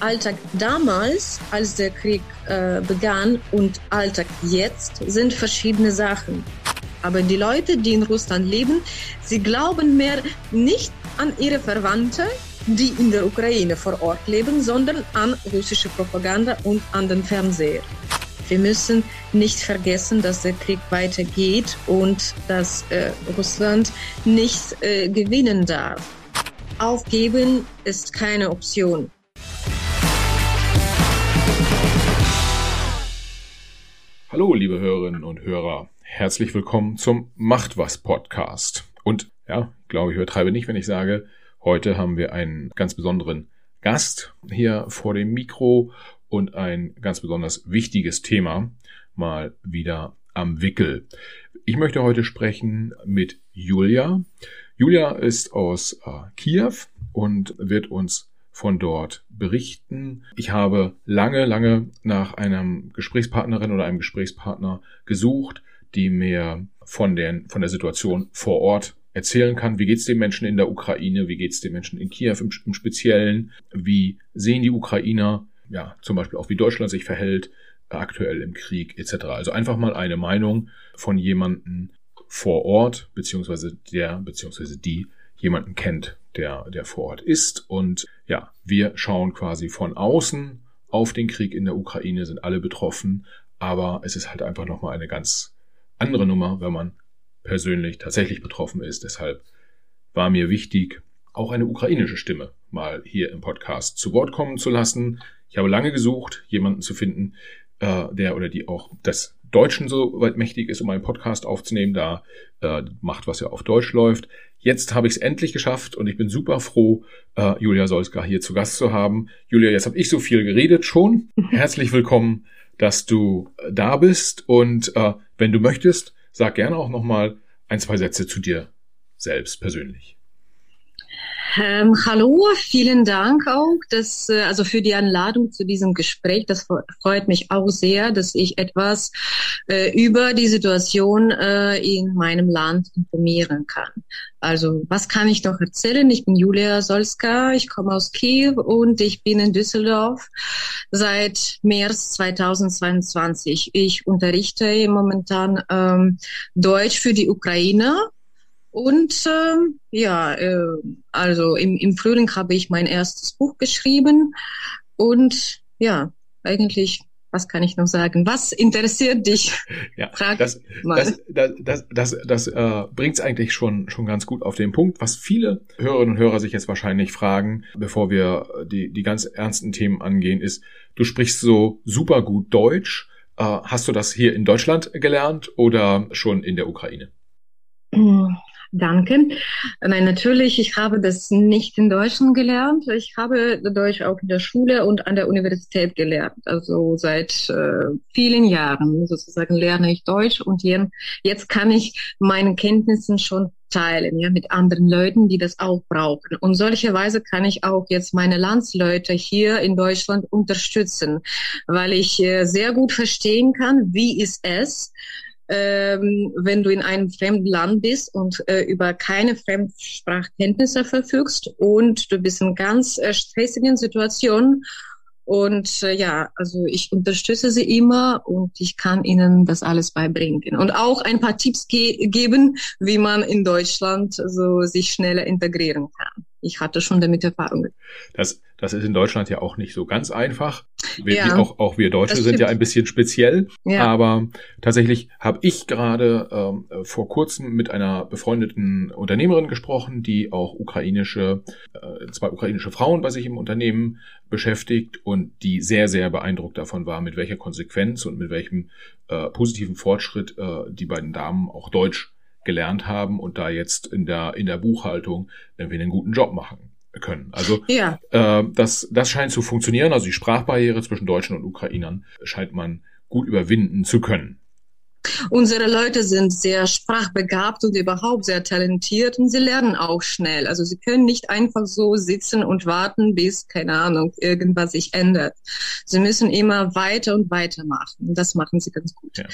Alltag damals, als der Krieg äh, begann und Alltag jetzt sind verschiedene Sachen. Aber die Leute, die in Russland leben, sie glauben mehr nicht an ihre Verwandte, die in der Ukraine vor Ort leben, sondern an russische Propaganda und an den Fernseher. Wir müssen nicht vergessen, dass der Krieg weitergeht und dass äh, Russland nicht äh, gewinnen darf. Aufgeben ist keine Option. Hallo, liebe Hörerinnen und Hörer. Herzlich willkommen zum Macht was Podcast. Und ja, glaube, ich übertreibe nicht, wenn ich sage, heute haben wir einen ganz besonderen Gast hier vor dem Mikro und ein ganz besonders wichtiges Thema mal wieder am Wickel. Ich möchte heute sprechen mit Julia. Julia ist aus äh, Kiew und wird uns von dort berichten. Ich habe lange, lange nach einem Gesprächspartnerin oder einem Gesprächspartner gesucht, die mir von, den, von der Situation vor Ort erzählen kann, wie geht es den Menschen in der Ukraine, wie geht es den Menschen in Kiew im, im, Speziellen, wie sehen die Ukrainer, ja, zum Beispiel auch wie Deutschland sich verhält, aktuell im Krieg etc. Also einfach mal eine Meinung von jemandem vor Ort, beziehungsweise der, beziehungsweise die jemanden kennt, der, der vor Ort ist. Und ja, wir schauen quasi von außen auf den Krieg in der Ukraine, sind alle betroffen, aber es ist halt einfach nochmal eine ganz andere Nummer, wenn man persönlich tatsächlich betroffen ist. Deshalb war mir wichtig, auch eine ukrainische Stimme mal hier im Podcast zu Wort kommen zu lassen. Ich habe lange gesucht, jemanden zu finden, äh, der oder die auch des Deutschen so weit mächtig ist, um einen Podcast aufzunehmen, da äh, macht, was ja auf Deutsch läuft. Jetzt habe ich es endlich geschafft und ich bin super froh, äh, Julia Solska hier zu Gast zu haben. Julia, jetzt habe ich so viel geredet schon. Herzlich willkommen, dass du äh, da bist und äh, wenn du möchtest, sag gerne auch noch mal ein zwei Sätze zu dir selbst persönlich. Ähm, hallo, vielen Dank auch, dass, äh, also für die Einladung zu diesem Gespräch. Das freut mich auch sehr, dass ich etwas äh, über die Situation äh, in meinem Land informieren kann. Also, was kann ich doch erzählen? Ich bin Julia Solska, ich komme aus Kiew und ich bin in Düsseldorf seit März 2022. Ich unterrichte momentan ähm, Deutsch für die Ukrainer und ähm, ja, äh, also im, im Frühling habe ich mein erstes Buch geschrieben und ja, eigentlich was kann ich noch sagen? Was interessiert dich? Ja, Frag das, das, das, das, das, das äh, bringt es eigentlich schon, schon ganz gut auf den Punkt, was viele Hörerinnen und Hörer sich jetzt wahrscheinlich fragen, bevor wir die, die ganz ernsten Themen angehen, ist, du sprichst so super gut Deutsch. Äh, hast du das hier in Deutschland gelernt oder schon in der Ukraine? Danke. Nein, natürlich, ich habe das nicht in Deutschland gelernt. Ich habe Deutsch auch in der Schule und an der Universität gelernt. Also seit äh, vielen Jahren sozusagen lerne ich Deutsch und jetzt kann ich meine Kenntnissen schon teilen, ja, mit anderen Leuten, die das auch brauchen. Und solcherweise kann ich auch jetzt meine Landsleute hier in Deutschland unterstützen, weil ich äh, sehr gut verstehen kann, wie ist es, ähm, wenn du in einem fremden Land bist und äh, über keine Fremdsprachkenntnisse verfügst und du bist in ganz äh, stressigen Situationen und äh, ja, also ich unterstütze sie immer und ich kann ihnen das alles beibringen und auch ein paar Tipps ge geben, wie man in Deutschland so sich schneller integrieren kann. Ich hatte schon damit Erfahrungen. Das das ist in Deutschland ja auch nicht so ganz einfach. Wir, ja, auch, auch wir Deutsche sind ja ein bisschen speziell. Ja. Aber tatsächlich habe ich gerade ähm, vor kurzem mit einer befreundeten Unternehmerin gesprochen, die auch ukrainische, äh, zwei ukrainische Frauen bei sich im Unternehmen beschäftigt und die sehr, sehr beeindruckt davon war, mit welcher Konsequenz und mit welchem äh, positiven Fortschritt äh, die beiden Damen auch Deutsch gelernt haben und da jetzt in der, in der Buchhaltung irgendwie einen guten Job machen können. Also ja. äh, das, das scheint zu funktionieren. Also die Sprachbarriere zwischen Deutschen und Ukrainern scheint man gut überwinden zu können. Unsere Leute sind sehr sprachbegabt und überhaupt sehr talentiert und sie lernen auch schnell. Also sie können nicht einfach so sitzen und warten, bis, keine Ahnung, irgendwas sich ändert. Sie müssen immer weiter und weiter machen. Das machen sie ganz gut. Ja.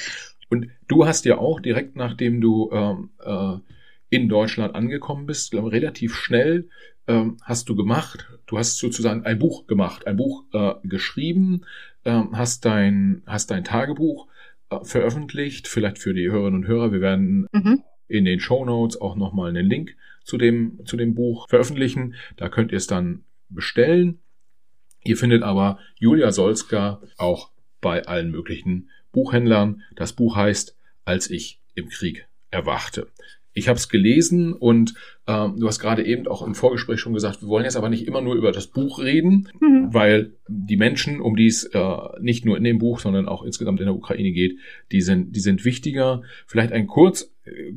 Und du hast ja auch direkt nachdem du ähm, äh, in Deutschland angekommen bist, glaube relativ schnell ähm, hast du gemacht. Du hast sozusagen ein Buch gemacht, ein Buch äh, geschrieben, ähm, hast dein hast dein Tagebuch äh, veröffentlicht. Vielleicht für die Hörerinnen und Hörer. Wir werden mhm. in den Show Notes auch nochmal einen Link zu dem zu dem Buch veröffentlichen. Da könnt ihr es dann bestellen. Ihr findet aber Julia Solska auch bei allen möglichen Buchhändlern. Das Buch heißt Als ich im Krieg erwachte. Ich habe es gelesen und ähm, du hast gerade eben auch im Vorgespräch schon gesagt, wir wollen jetzt aber nicht immer nur über das Buch reden, mhm. weil die Menschen, um die es äh, nicht nur in dem Buch, sondern auch insgesamt in der Ukraine geht, die sind, die sind wichtiger. Vielleicht ein kurz, äh,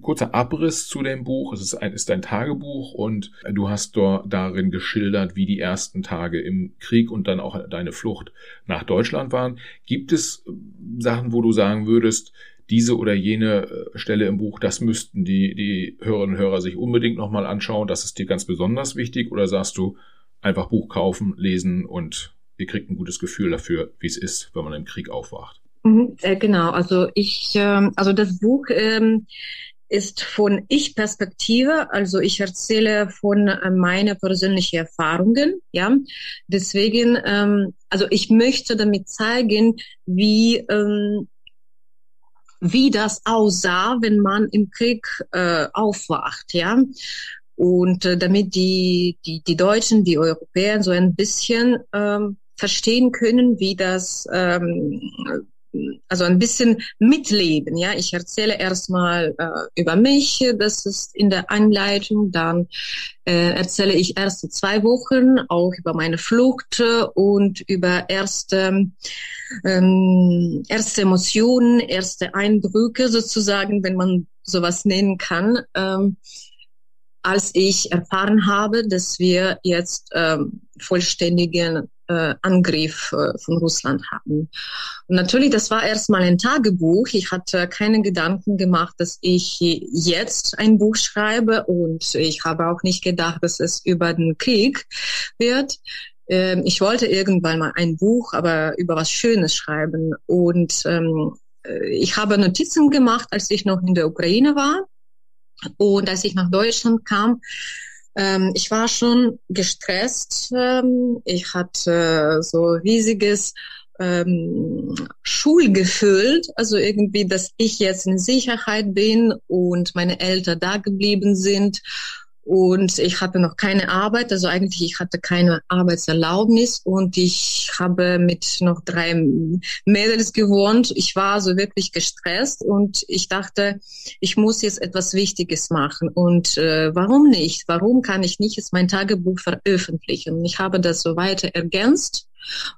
kurzer Abriss zu dem Buch. Es ist ein, ist ein Tagebuch und du hast dort darin geschildert, wie die ersten Tage im Krieg und dann auch deine Flucht nach Deutschland waren. Gibt es äh, Sachen, wo du sagen würdest, diese oder jene äh, Stelle im Buch, das müssten die, die Hörerinnen und Hörer sich unbedingt nochmal anschauen. Das ist dir ganz besonders wichtig oder sagst du einfach Buch kaufen, lesen und ihr kriegt ein gutes Gefühl dafür, wie es ist, wenn man im Krieg aufwacht? Mhm, äh, genau, also ich, äh, also das Buch ähm, ist von Ich-Perspektive, also ich erzähle von äh, meine persönlichen Erfahrungen, ja. Deswegen, ähm, also ich möchte damit zeigen, wie ähm, wie das aussah, wenn man im Krieg äh, aufwacht, ja. Und äh, damit die, die, die Deutschen, die Europäer so ein bisschen ähm, verstehen können, wie das ähm, also ein bisschen mitleben. Ja, ich erzähle erstmal äh, über mich, das ist in der Einleitung. Dann äh, erzähle ich erste zwei Wochen auch über meine Flucht und über erste ähm, erste Emotionen, erste Eindrücke sozusagen, wenn man sowas nennen kann. Ähm, als ich erfahren habe, dass wir jetzt ähm, vollständigen äh, Angriff äh, von Russland hatten. Und natürlich, das war erstmal ein Tagebuch. Ich hatte keine Gedanken gemacht, dass ich jetzt ein Buch schreibe und ich habe auch nicht gedacht, dass es über den Krieg wird. Ähm, ich wollte irgendwann mal ein Buch, aber über was Schönes schreiben. Und ähm, äh, ich habe Notizen gemacht, als ich noch in der Ukraine war. Und als ich nach Deutschland kam, ähm, ich war schon gestresst. Ähm, ich hatte so riesiges ähm, Schulgefühl, also irgendwie, dass ich jetzt in Sicherheit bin und meine Eltern da geblieben sind und ich hatte noch keine Arbeit, also eigentlich ich hatte keine Arbeitserlaubnis und ich habe mit noch drei Mädels gewohnt. Ich war so wirklich gestresst und ich dachte, ich muss jetzt etwas Wichtiges machen. Und äh, warum nicht? Warum kann ich nicht jetzt mein Tagebuch veröffentlichen? Ich habe das so weiter ergänzt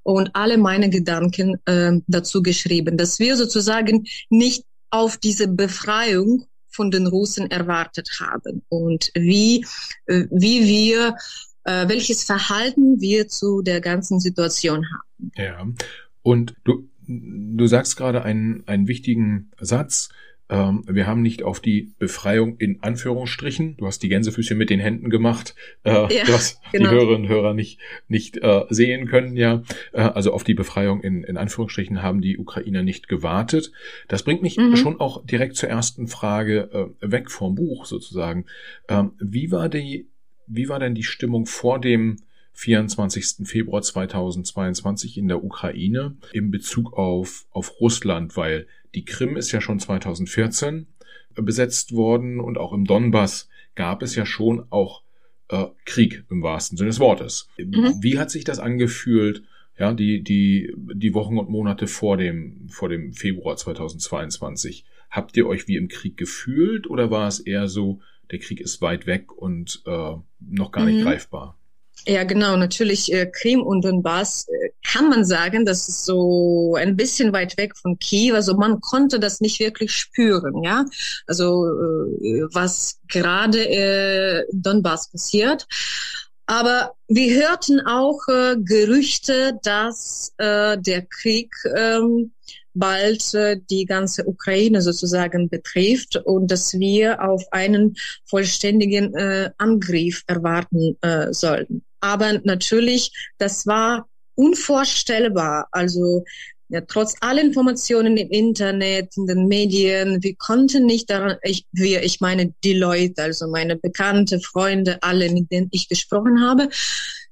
und alle meine Gedanken äh, dazu geschrieben, dass wir sozusagen nicht auf diese Befreiung von den Russen erwartet haben. Und wie, äh, wie wir, äh, welches Verhalten wir zu der ganzen Situation haben. Ja, und du, du sagst gerade einen, einen wichtigen Satz, ähm, wir haben nicht auf die Befreiung in Anführungsstrichen, du hast die Gänsefüßchen mit den Händen gemacht, äh, ja, was genau. die Hörerinnen und Hörer nicht, nicht äh, sehen können, ja. Äh, also auf die Befreiung in, in Anführungsstrichen haben die Ukrainer nicht gewartet. Das bringt mich mhm. schon auch direkt zur ersten Frage äh, weg vom Buch sozusagen. Ähm, wie war die, wie war denn die Stimmung vor dem 24. Februar 2022 in der Ukraine in Bezug auf, auf Russland, weil die Krim ist ja schon 2014 besetzt worden und auch im Donbass gab es ja schon auch äh, Krieg im wahrsten Sinne des Wortes. Mhm. Wie hat sich das angefühlt, ja, die, die, die Wochen und Monate vor dem, vor dem Februar 2022? Habt ihr euch wie im Krieg gefühlt oder war es eher so, der Krieg ist weit weg und äh, noch gar nicht mhm. greifbar? Ja, genau. Natürlich äh, Krim und Donbass äh, kann man sagen, das ist so ein bisschen weit weg von Kiew. Also man konnte das nicht wirklich spüren, ja. Also äh, was gerade äh, Donbass passiert. Aber wir hörten auch äh, Gerüchte, dass äh, der Krieg ähm, bald äh, die ganze Ukraine sozusagen betrifft und dass wir auf einen vollständigen äh, Angriff erwarten äh, sollten. Aber natürlich, das war unvorstellbar. Also ja, trotz aller Informationen im Internet, in den Medien, wir konnten nicht daran, ich, wir, ich meine die Leute, also meine bekannte Freunde, alle, mit denen ich gesprochen habe,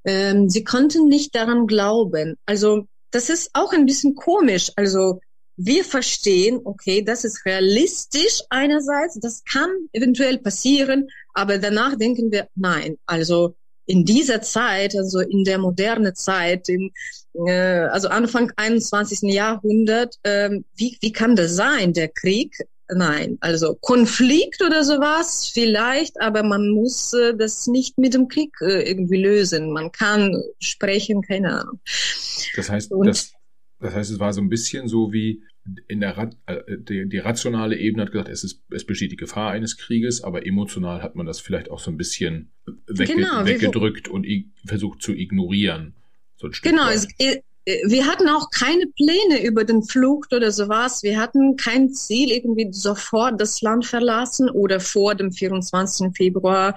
ähm, sie konnten nicht daran glauben. Also das ist auch ein bisschen komisch. Also wir verstehen, okay, das ist realistisch einerseits, das kann eventuell passieren, aber danach denken wir, nein, also in dieser Zeit, also in der moderne Zeit, im, äh, also Anfang 21. Jahrhundert, äh, wie, wie kann das sein, der Krieg? Nein, also Konflikt oder sowas vielleicht, aber man muss äh, das nicht mit dem Krieg äh, irgendwie lösen. Man kann sprechen, keine Ahnung. Das heißt, das, das heißt, es war so ein bisschen so wie in der äh, die, die rationale Ebene hat gesagt, es ist es besteht die Gefahr eines Krieges, aber emotional hat man das vielleicht auch so ein bisschen wegge genau, weggedrückt und versucht zu ignorieren. So genau, es, äh, wir hatten auch keine Pläne über den Flucht oder sowas. Wir hatten kein Ziel, irgendwie sofort das Land verlassen oder vor dem 24. Februar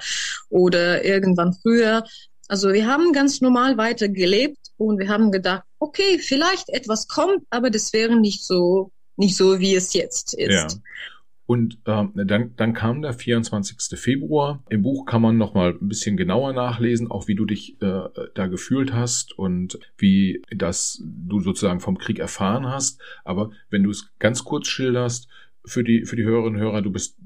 oder irgendwann früher. Also wir haben ganz normal weiter gelebt und wir haben gedacht, okay, vielleicht etwas kommt, aber das wäre nicht so, nicht so, wie es jetzt ist. Ja. Und ähm, dann, dann kam der 24. Februar. Im Buch kann man noch mal ein bisschen genauer nachlesen, auch wie du dich äh, da gefühlt hast und wie das du sozusagen vom Krieg erfahren hast. Aber wenn du es ganz kurz schilderst für die für die Hörerinnen und Hörer, du bist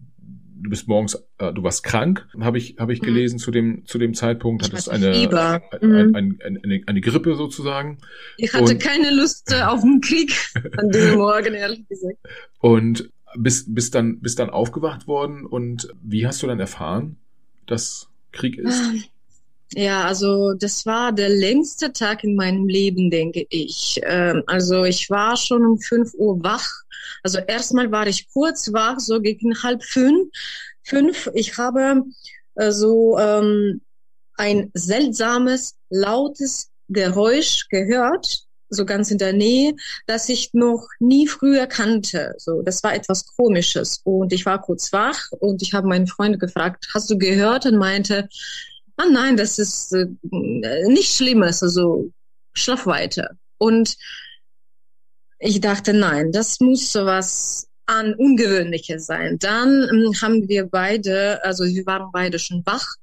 du bist morgens, äh, du warst krank, habe ich, habe ich mhm. gelesen zu dem, zu dem Zeitpunkt, hattest eine, Fieber. Mhm. Ein, ein, eine, eine Grippe sozusagen. Ich hatte und, keine Lust äh, auf den Krieg an diesem Morgen, ehrlich gesagt. Und bist, bist dann, bist dann aufgewacht worden und wie hast du dann erfahren, dass Krieg ist? Ja, also das war der längste Tag in meinem Leben, denke ich. Ähm, also ich war schon um fünf Uhr wach. Also erstmal war ich kurz wach, so gegen halb fünf. fünf. Ich habe äh, so ähm, ein seltsames, lautes Geräusch gehört, so ganz in der Nähe, das ich noch nie früher kannte. So, das war etwas Komisches. Und ich war kurz wach und ich habe meinen Freund gefragt, hast du gehört? Und meinte, ah nein, das ist äh, nichts Schlimmes, also schlaf weiter. Und ich dachte, nein, das muss sowas an Ungewöhnliches sein. Dann ähm, haben wir beide, also wir waren beide schon wach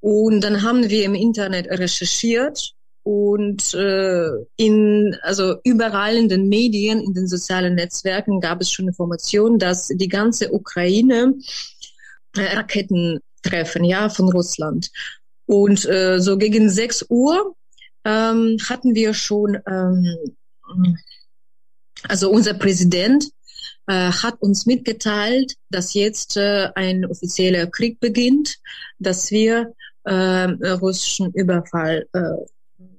und dann haben wir im Internet recherchiert und äh, in also überall in den Medien, in den sozialen Netzwerken gab es schon Informationen, dass die ganze Ukraine äh, Raketen treffen, ja, von Russland. Und äh, so gegen 6 Uhr ähm, hatten wir schon, ähm, also unser Präsident äh, hat uns mitgeteilt, dass jetzt äh, ein offizieller Krieg beginnt, dass wir äh, russischen Überfall äh,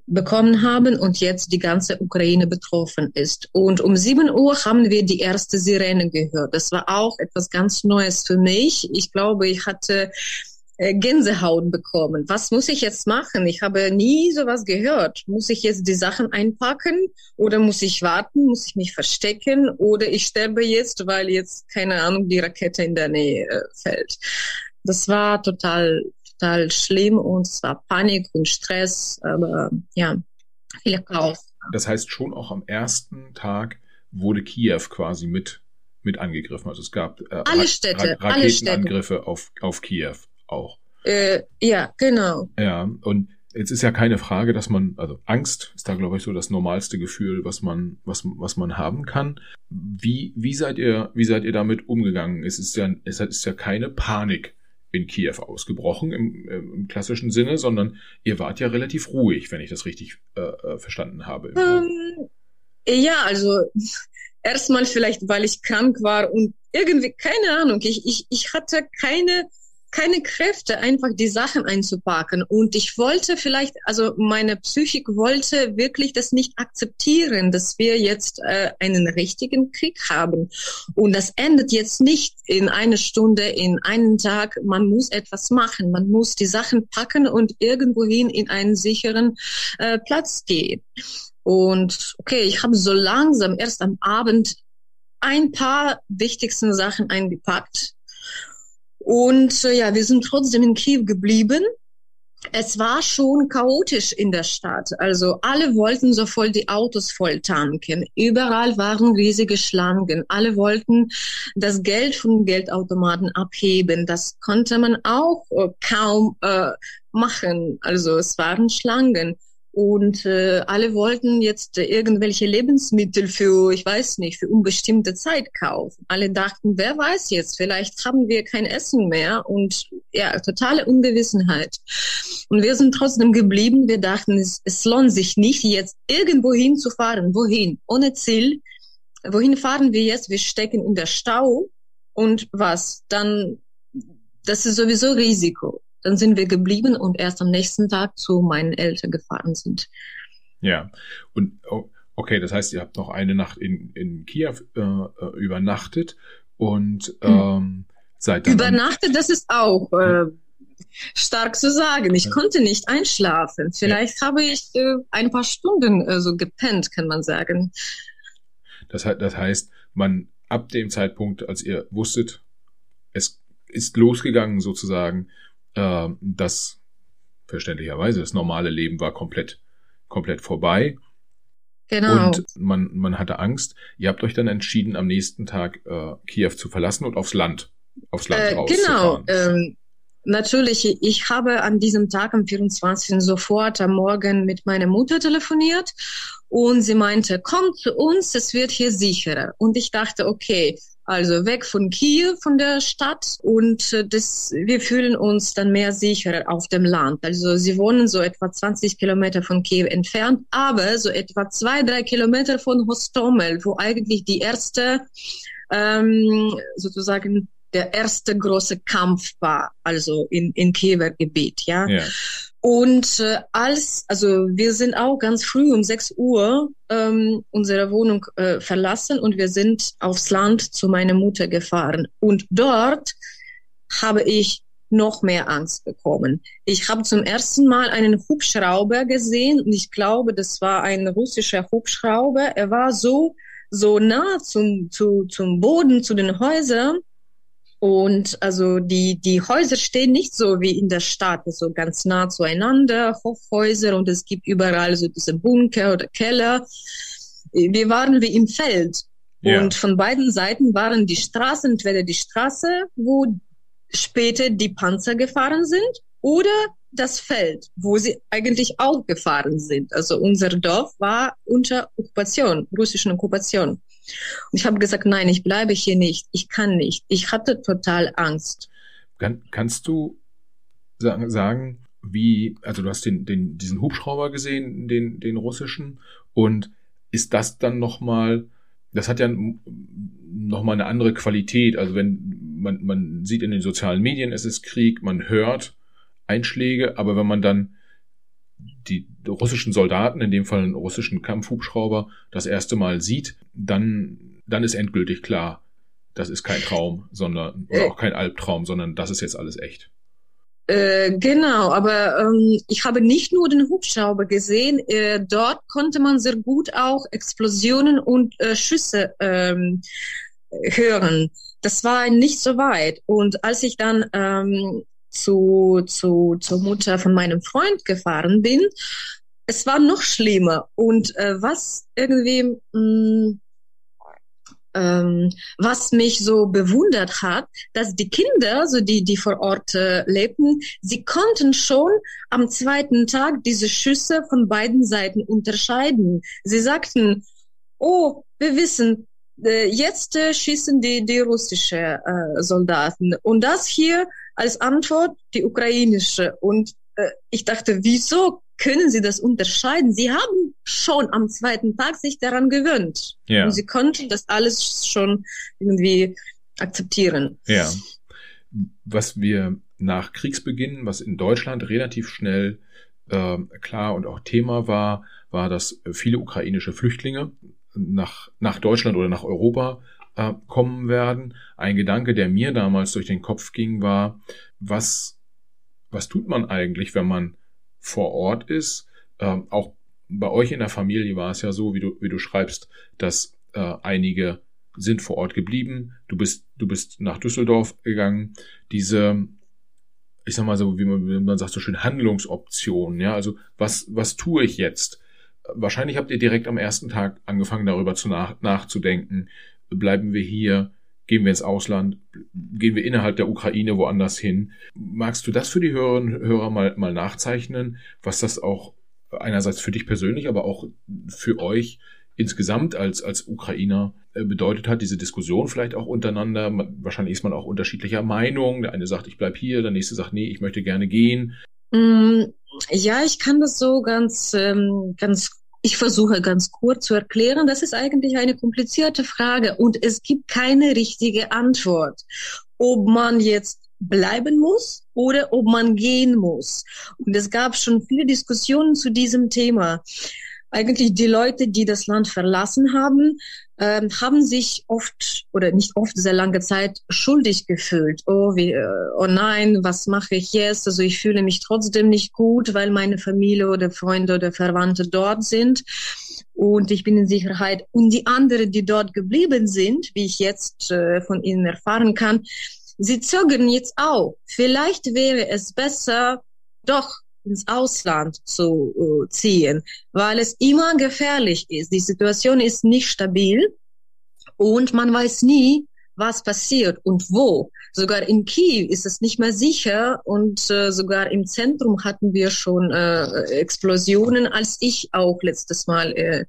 bekommen haben und jetzt die ganze Ukraine betroffen ist. Und um 7 Uhr haben wir die erste Sirene gehört. Das war auch etwas ganz Neues für mich. Ich glaube, ich hatte Gänsehaut bekommen. Was muss ich jetzt machen? Ich habe nie sowas gehört. Muss ich jetzt die Sachen einpacken oder muss ich warten? Muss ich mich verstecken oder ich sterbe jetzt, weil jetzt keine Ahnung die Rakete in der Nähe äh, fällt? Das war total total schlimm und es war Panik und Stress, aber ja, viel Chaos. Das heißt schon auch am ersten Tag wurde Kiew quasi mit mit angegriffen. Also es gab äh, alle Städte, Ra Raketenangriffe alle Städte. auf auf Kiew auch. Äh, ja, genau. Ja, und jetzt ist ja keine Frage, dass man, also Angst ist da, glaube ich, so das normalste Gefühl, was man, was, was man haben kann. Wie, wie seid ihr, wie seid ihr damit umgegangen? Es ist ja, es ist ja keine Panik in Kiew ausgebrochen im, im klassischen Sinne, sondern ihr wart ja relativ ruhig, wenn ich das richtig äh, äh verstanden habe. Ähm, ja, also erstmal vielleicht, weil ich krank war und irgendwie, keine Ahnung, ich, ich, ich hatte keine keine Kräfte, einfach die Sachen einzupacken. Und ich wollte vielleicht, also meine Psychik wollte wirklich das nicht akzeptieren, dass wir jetzt äh, einen richtigen Krieg haben. Und das endet jetzt nicht in eine Stunde, in einen Tag. Man muss etwas machen. Man muss die Sachen packen und irgendwohin in einen sicheren äh, Platz gehen. Und okay, ich habe so langsam erst am Abend ein paar wichtigsten Sachen eingepackt und äh, ja, wir sind trotzdem in Kiew geblieben. es war schon chaotisch in der Stadt. Also alle wollten so voll die Autos voll tanken. Überall waren riesige Schlangen. Alle wollten das Geld vom Geldautomaten abheben. Das konnte man auch äh, kaum äh, machen. Also es waren Schlangen. Und äh, alle wollten jetzt äh, irgendwelche Lebensmittel für, ich weiß nicht, für unbestimmte Zeit kaufen. Alle dachten, wer weiß jetzt, vielleicht haben wir kein Essen mehr und ja, totale Ungewissenheit. Und wir sind trotzdem geblieben. Wir dachten, es, es lohnt sich nicht, jetzt irgendwo hinzufahren. Wohin? Ohne Ziel. Wohin fahren wir jetzt? Wir stecken in der Stau. Und was? Dann, das ist sowieso Risiko. Dann sind wir geblieben und erst am nächsten Tag zu meinen Eltern gefahren sind. Ja, und okay, das heißt, ihr habt noch eine Nacht in, in Kiew äh, äh übernachtet und hm. ähm, seid dann. Übernachtet, das ist auch äh, stark zu sagen. Ich konnte nicht einschlafen. Vielleicht ja. habe ich äh, ein paar Stunden äh, so gepennt, kann man sagen. Das, das heißt, man ab dem Zeitpunkt, als ihr wusstet, es ist losgegangen sozusagen, äh, das verständlicherweise das normale Leben war komplett komplett vorbei. Genau. Und man, man hatte Angst. Ihr habt euch dann entschieden, am nächsten Tag äh, Kiew zu verlassen und aufs Land, aufs Land äh, raus Genau. Ähm, natürlich, ich habe an diesem Tag, am 24. sofort am Morgen mit meiner Mutter telefoniert und sie meinte, komm zu uns, es wird hier sicherer. Und ich dachte, okay, also weg von Kiel, von der Stadt und äh, das, wir fühlen uns dann mehr sicher auf dem Land. Also sie wohnen so etwa 20 Kilometer von Kiew entfernt, aber so etwa zwei, drei Kilometer von Hostomel, wo eigentlich die erste ähm, sozusagen der erste große Kampf war, also in, in Kiewer Gebiet, ja. ja. Und äh, als, also wir sind auch ganz früh um 6 Uhr ähm, unsere Wohnung äh, verlassen und wir sind aufs Land zu meiner Mutter gefahren. Und dort habe ich noch mehr Angst bekommen. Ich habe zum ersten Mal einen Hubschrauber gesehen und ich glaube, das war ein russischer Hubschrauber. Er war so so nah zum, zu, zum Boden, zu den Häusern, und also die, die Häuser stehen nicht so wie in der Stadt, so ganz nah zueinander, Hochhäuser und es gibt überall so diese Bunker oder Keller. Wir waren wie im Feld. Ja. Und von beiden Seiten waren die Straßen, entweder die Straße, wo später die Panzer gefahren sind, oder das Feld, wo sie eigentlich auch gefahren sind. Also unser Dorf war unter Okkupation, russischen Okkupation. Und ich habe gesagt, nein, ich bleibe hier nicht. Ich kann nicht. Ich hatte total Angst. Kann, kannst du sagen, sagen, wie, also du hast den, den, diesen Hubschrauber gesehen, den, den russischen, und ist das dann nochmal, das hat ja nochmal eine andere Qualität. Also wenn man, man sieht in den sozialen Medien, es ist Krieg, man hört Einschläge, aber wenn man dann die russischen Soldaten, in dem Fall einen russischen Kampfhubschrauber, das erste Mal sieht, dann, dann ist endgültig klar, das ist kein Traum, sondern, oder auch kein Albtraum, sondern das ist jetzt alles echt. Äh, genau, aber ähm, ich habe nicht nur den Hubschrauber gesehen, äh, dort konnte man sehr gut auch Explosionen und äh, Schüsse ähm, hören. Das war nicht so weit. Und als ich dann ähm, zu, zu, zur Mutter von meinem Freund gefahren bin, es war noch schlimmer. Und äh, was irgendwie, mh, mm, ähm, was mich so bewundert hat, dass die Kinder, so die, die vor Ort äh, lebten, sie konnten schon am zweiten Tag diese Schüsse von beiden Seiten unterscheiden. Sie sagten, oh, wir wissen, äh, jetzt äh, schießen die, die russische äh, Soldaten. Und das hier als Antwort die ukrainische. Und äh, ich dachte, wieso können Sie das unterscheiden? Sie haben schon am zweiten Tag sich daran gewöhnt. Ja. Und Sie konnten das alles schon irgendwie akzeptieren. Ja. Was wir nach Kriegsbeginn, was in Deutschland relativ schnell äh, klar und auch Thema war, war, dass viele ukrainische Flüchtlinge nach, nach Deutschland oder nach Europa äh, kommen werden. Ein Gedanke, der mir damals durch den Kopf ging, war, was, was tut man eigentlich, wenn man vor Ort ist? Ähm, auch bei euch in der Familie war es ja so, wie du, wie du schreibst, dass äh, einige sind vor Ort geblieben. Du bist, du bist nach Düsseldorf gegangen. Diese, ich sag mal so, wie man, wie man sagt so schön, Handlungsoptionen, ja, also was, was tue ich jetzt? Wahrscheinlich habt ihr direkt am ersten Tag angefangen, darüber zu nach, nachzudenken. Bleiben wir hier? Gehen wir ins Ausland? Gehen wir innerhalb der Ukraine woanders hin? Magst du das für die Hörerinnen Hörer mal, mal nachzeichnen, was das auch einerseits für dich persönlich, aber auch für euch insgesamt als, als Ukrainer äh, bedeutet hat, diese Diskussion vielleicht auch untereinander. Wahrscheinlich ist man auch unterschiedlicher Meinung. Der eine sagt, ich bleib hier, der nächste sagt, nee, ich möchte gerne gehen. Mm, ja, ich kann das so ganz, ähm, ganz ich versuche ganz kurz zu erklären, das ist eigentlich eine komplizierte Frage und es gibt keine richtige Antwort, ob man jetzt bleiben muss oder ob man gehen muss. Und es gab schon viele Diskussionen zu diesem Thema eigentlich die Leute, die das Land verlassen haben, äh, haben sich oft oder nicht oft sehr lange Zeit schuldig gefühlt. Oh, wie, äh, oh nein, was mache ich jetzt? Also ich fühle mich trotzdem nicht gut, weil meine Familie oder Freunde oder Verwandte dort sind und ich bin in Sicherheit. Und die anderen, die dort geblieben sind, wie ich jetzt äh, von ihnen erfahren kann, sie zögern jetzt auch. Vielleicht wäre es besser, doch ins Ausland zu uh, ziehen, weil es immer gefährlich ist. Die Situation ist nicht stabil und man weiß nie, was passiert und wo. Sogar in Kiew ist es nicht mehr sicher und äh, sogar im Zentrum hatten wir schon äh, Explosionen, als ich auch letztes Mal äh,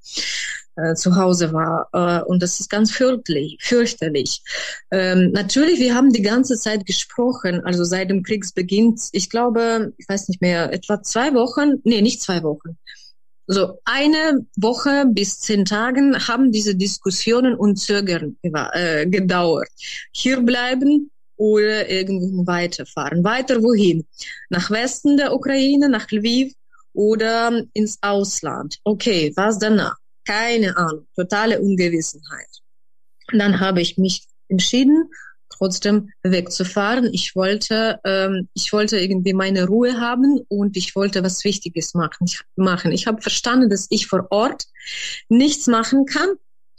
äh, zu Hause war. Äh, und das ist ganz fürchterlich. fürchterlich. Ähm, natürlich, wir haben die ganze Zeit gesprochen, also seit dem Kriegsbeginn, ich glaube, ich weiß nicht mehr, etwa zwei Wochen, nee, nicht zwei Wochen. So eine Woche bis zehn Tagen haben diese Diskussionen und Zögern äh, gedauert. Hier bleiben oder irgendwie weiterfahren. Weiter wohin? Nach Westen der Ukraine, nach Lviv oder ins Ausland. Okay, was danach? Keine Ahnung, totale Ungewissenheit. Dann habe ich mich entschieden, trotzdem wegzufahren. Ich wollte, ähm, ich wollte irgendwie meine Ruhe haben und ich wollte was Wichtiges machen. Ich, machen. ich habe verstanden, dass ich vor Ort nichts machen kann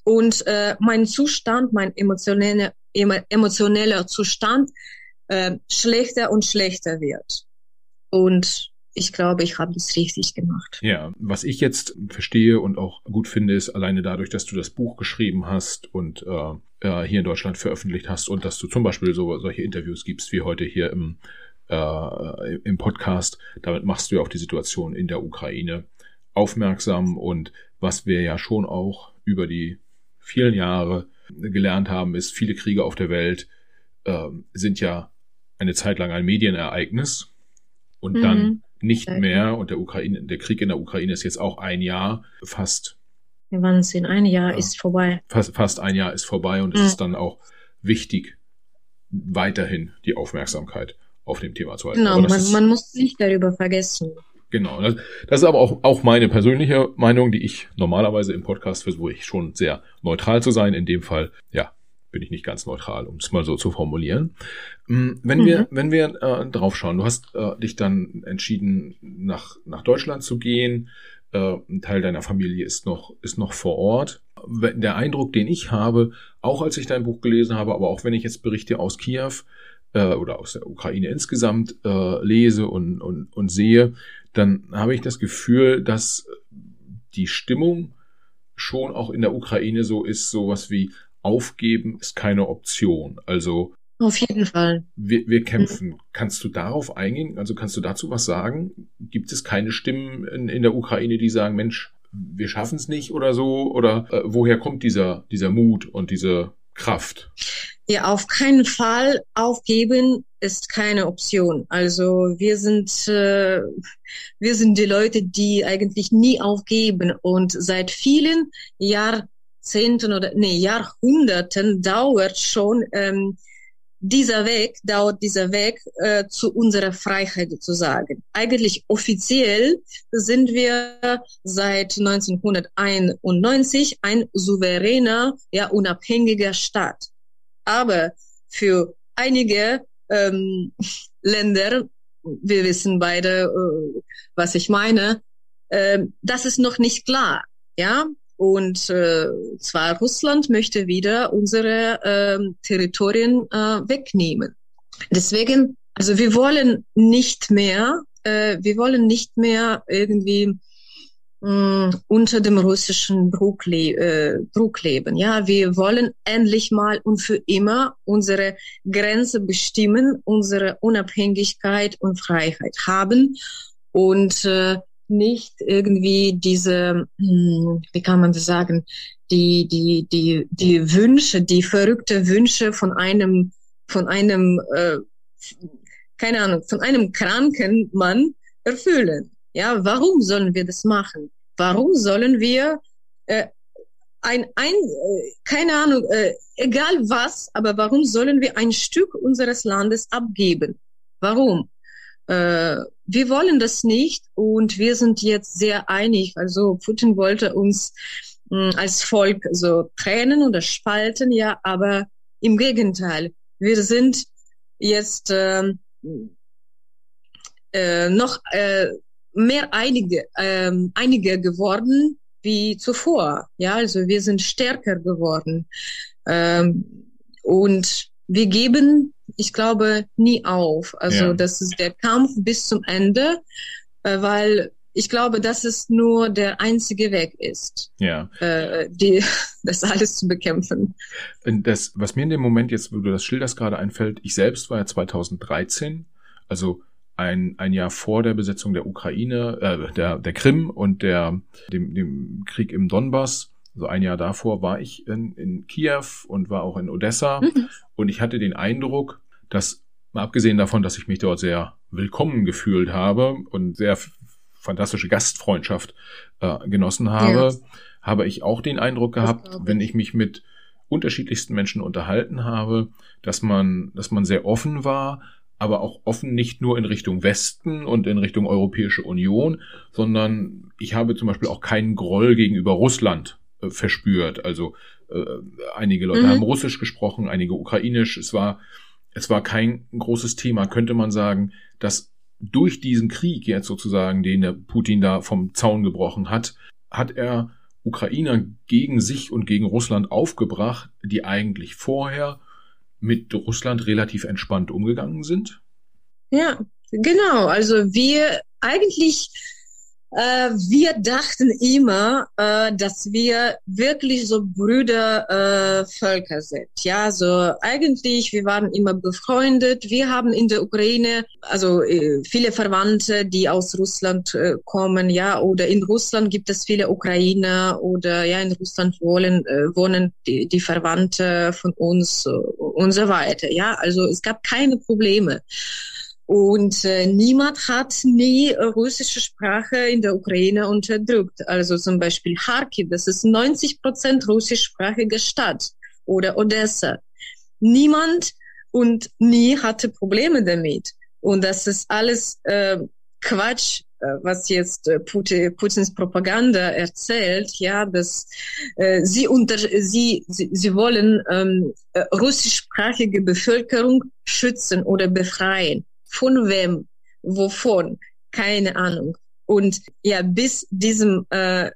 und äh, mein Zustand, mein emotioneller, emotioneller Zustand äh, schlechter und schlechter wird. Und ich glaube, ich habe das richtig gemacht. Ja, was ich jetzt verstehe und auch gut finde, ist alleine dadurch, dass du das Buch geschrieben hast und äh, äh, hier in Deutschland veröffentlicht hast und dass du zum Beispiel so solche Interviews gibst wie heute hier im äh, im Podcast. Damit machst du ja auf die Situation in der Ukraine aufmerksam und was wir ja schon auch über die vielen Jahre gelernt haben, ist, viele Kriege auf der Welt äh, sind ja eine Zeit lang ein Medienereignis und mhm. dann nicht mehr und der Ukraine, der Krieg in der Ukraine ist jetzt auch ein Jahr fast. Wahnsinn, ein Jahr ja, ist vorbei. Fast, fast ein Jahr ist vorbei und mhm. es ist dann auch wichtig, weiterhin die Aufmerksamkeit auf dem Thema zu halten. Genau, man, ist, man muss nicht darüber vergessen. Genau, das, das ist aber auch, auch meine persönliche Meinung, die ich normalerweise im Podcast versuche ich schon sehr neutral zu sein. In dem Fall, ja, bin ich nicht ganz neutral, um es mal so zu formulieren. Mm, wenn mhm. wir, wenn wir äh, drauf schauen, du hast äh, dich dann entschieden, nach, nach Deutschland zu gehen. Äh, ein Teil deiner Familie ist noch, ist noch vor Ort. Der Eindruck, den ich habe, auch als ich dein Buch gelesen habe, aber auch wenn ich jetzt Berichte aus Kiew äh, oder aus der Ukraine insgesamt äh, lese und, und, und sehe, dann habe ich das Gefühl, dass die Stimmung schon auch in der Ukraine so ist, sowas wie, aufgeben ist keine Option. Also auf jeden Fall. Wir, wir kämpfen. Mhm. Kannst du darauf eingehen? Also kannst du dazu was sagen? Gibt es keine Stimmen in, in der Ukraine, die sagen, Mensch, wir schaffen es nicht oder so? Oder äh, woher kommt dieser, dieser Mut und diese Kraft? Ja, auf keinen Fall aufgeben ist keine Option. Also wir sind äh, wir sind die Leute, die eigentlich nie aufgeben und seit vielen Jahrzehnten oder nee, Jahrhunderten dauert schon ähm, dieser Weg, dauert dieser Weg äh, zu unserer Freiheit sozusagen. Eigentlich offiziell sind wir seit 1991 ein souveräner, ja unabhängiger Staat. Aber für einige ähm, Länder, wir wissen beide, äh, was ich meine, äh, das ist noch nicht klar. Ja, und äh, zwar Russland möchte wieder unsere äh, Territorien äh, wegnehmen. Deswegen Also wir wollen nicht mehr, äh, wir wollen nicht mehr irgendwie mh, mm, unter dem russischen Druck, le äh, Druck leben. Ja, wir wollen endlich mal und für immer unsere Grenze bestimmen, unsere Unabhängigkeit und Freiheit haben und äh, nicht irgendwie diese, hm, wie kann man das sagen, die, die, die, die Wünsche, die verrückte Wünsche von einem, von einem, äh, keine Ahnung, von einem kranken Mann erfüllen. Ja, warum sollen wir das machen? Warum sollen wir äh, ein, ein äh, keine Ahnung, äh, egal was, aber warum sollen wir ein Stück unseres Landes abgeben? Warum? Äh, wir wollen das nicht und wir sind jetzt sehr einig. Also Putin wollte uns mh, hm, als Volk so trennen oder spalten, ja, aber im Gegenteil, wir sind jetzt äh, äh, noch äh, mehr einige, ähm, einige geworden wie zuvor. Ja, also wir sind stärker geworden. Ähm, und wir geben, ich glaube, nie auf. Also ja. das ist der Kampf bis zum Ende, äh, weil ich glaube, dass es nur der einzige Weg ist, ja. äh, die, das alles zu bekämpfen. Das, was mir in dem Moment jetzt, wo du das schilderst, gerade einfällt, ich selbst war ja 2013, also ein, ein Jahr vor der Besetzung der Ukraine, äh, der, der Krim und der, dem, dem Krieg im Donbass. Also ein Jahr davor war ich in, in Kiew und war auch in Odessa. Mhm. Und ich hatte den Eindruck, dass, mal abgesehen davon, dass ich mich dort sehr willkommen gefühlt habe und sehr fantastische Gastfreundschaft äh, genossen habe, ja. habe ich auch den Eindruck gehabt, wenn ich mich mit unterschiedlichsten Menschen unterhalten habe, dass man, dass man sehr offen war, aber auch offen nicht nur in Richtung Westen und in Richtung Europäische Union, sondern ich habe zum Beispiel auch keinen Groll gegenüber Russland äh, verspürt. Also äh, einige Leute mhm. haben Russisch gesprochen, einige Ukrainisch. Es war, es war kein großes Thema, könnte man sagen, dass durch diesen Krieg jetzt sozusagen, den der Putin da vom Zaun gebrochen hat, hat er Ukrainer gegen sich und gegen Russland aufgebracht, die eigentlich vorher mit Russland relativ entspannt umgegangen sind? Ja, genau. Also wir eigentlich äh, wir dachten immer, äh, dass wir wirklich so Brüdervölker äh, sind. Ja, so eigentlich, wir waren immer befreundet. Wir haben in der Ukraine, also äh, viele Verwandte, die aus Russland äh, kommen, ja, oder in Russland gibt es viele Ukrainer oder ja, in Russland wohnen, äh, wohnen die, die Verwandte von uns und so weiter. Ja, also es gab keine Probleme. Und äh, niemand hat nie russische Sprache in der Ukraine unterdrückt. Also zum Beispiel Kharkiv, das ist 90 Prozent russischsprachige Stadt oder Odessa. Niemand und nie hatte Probleme damit. Und das ist alles äh, Quatsch, äh, was jetzt äh, Putin, Putins Propaganda erzählt, ja, dass äh, sie unter sie sie, sie wollen ähm, äh, russischsprachige Bevölkerung schützen oder befreien. Von wem? Wovon? Keine Ahnung. Und ja, bis diesem äh,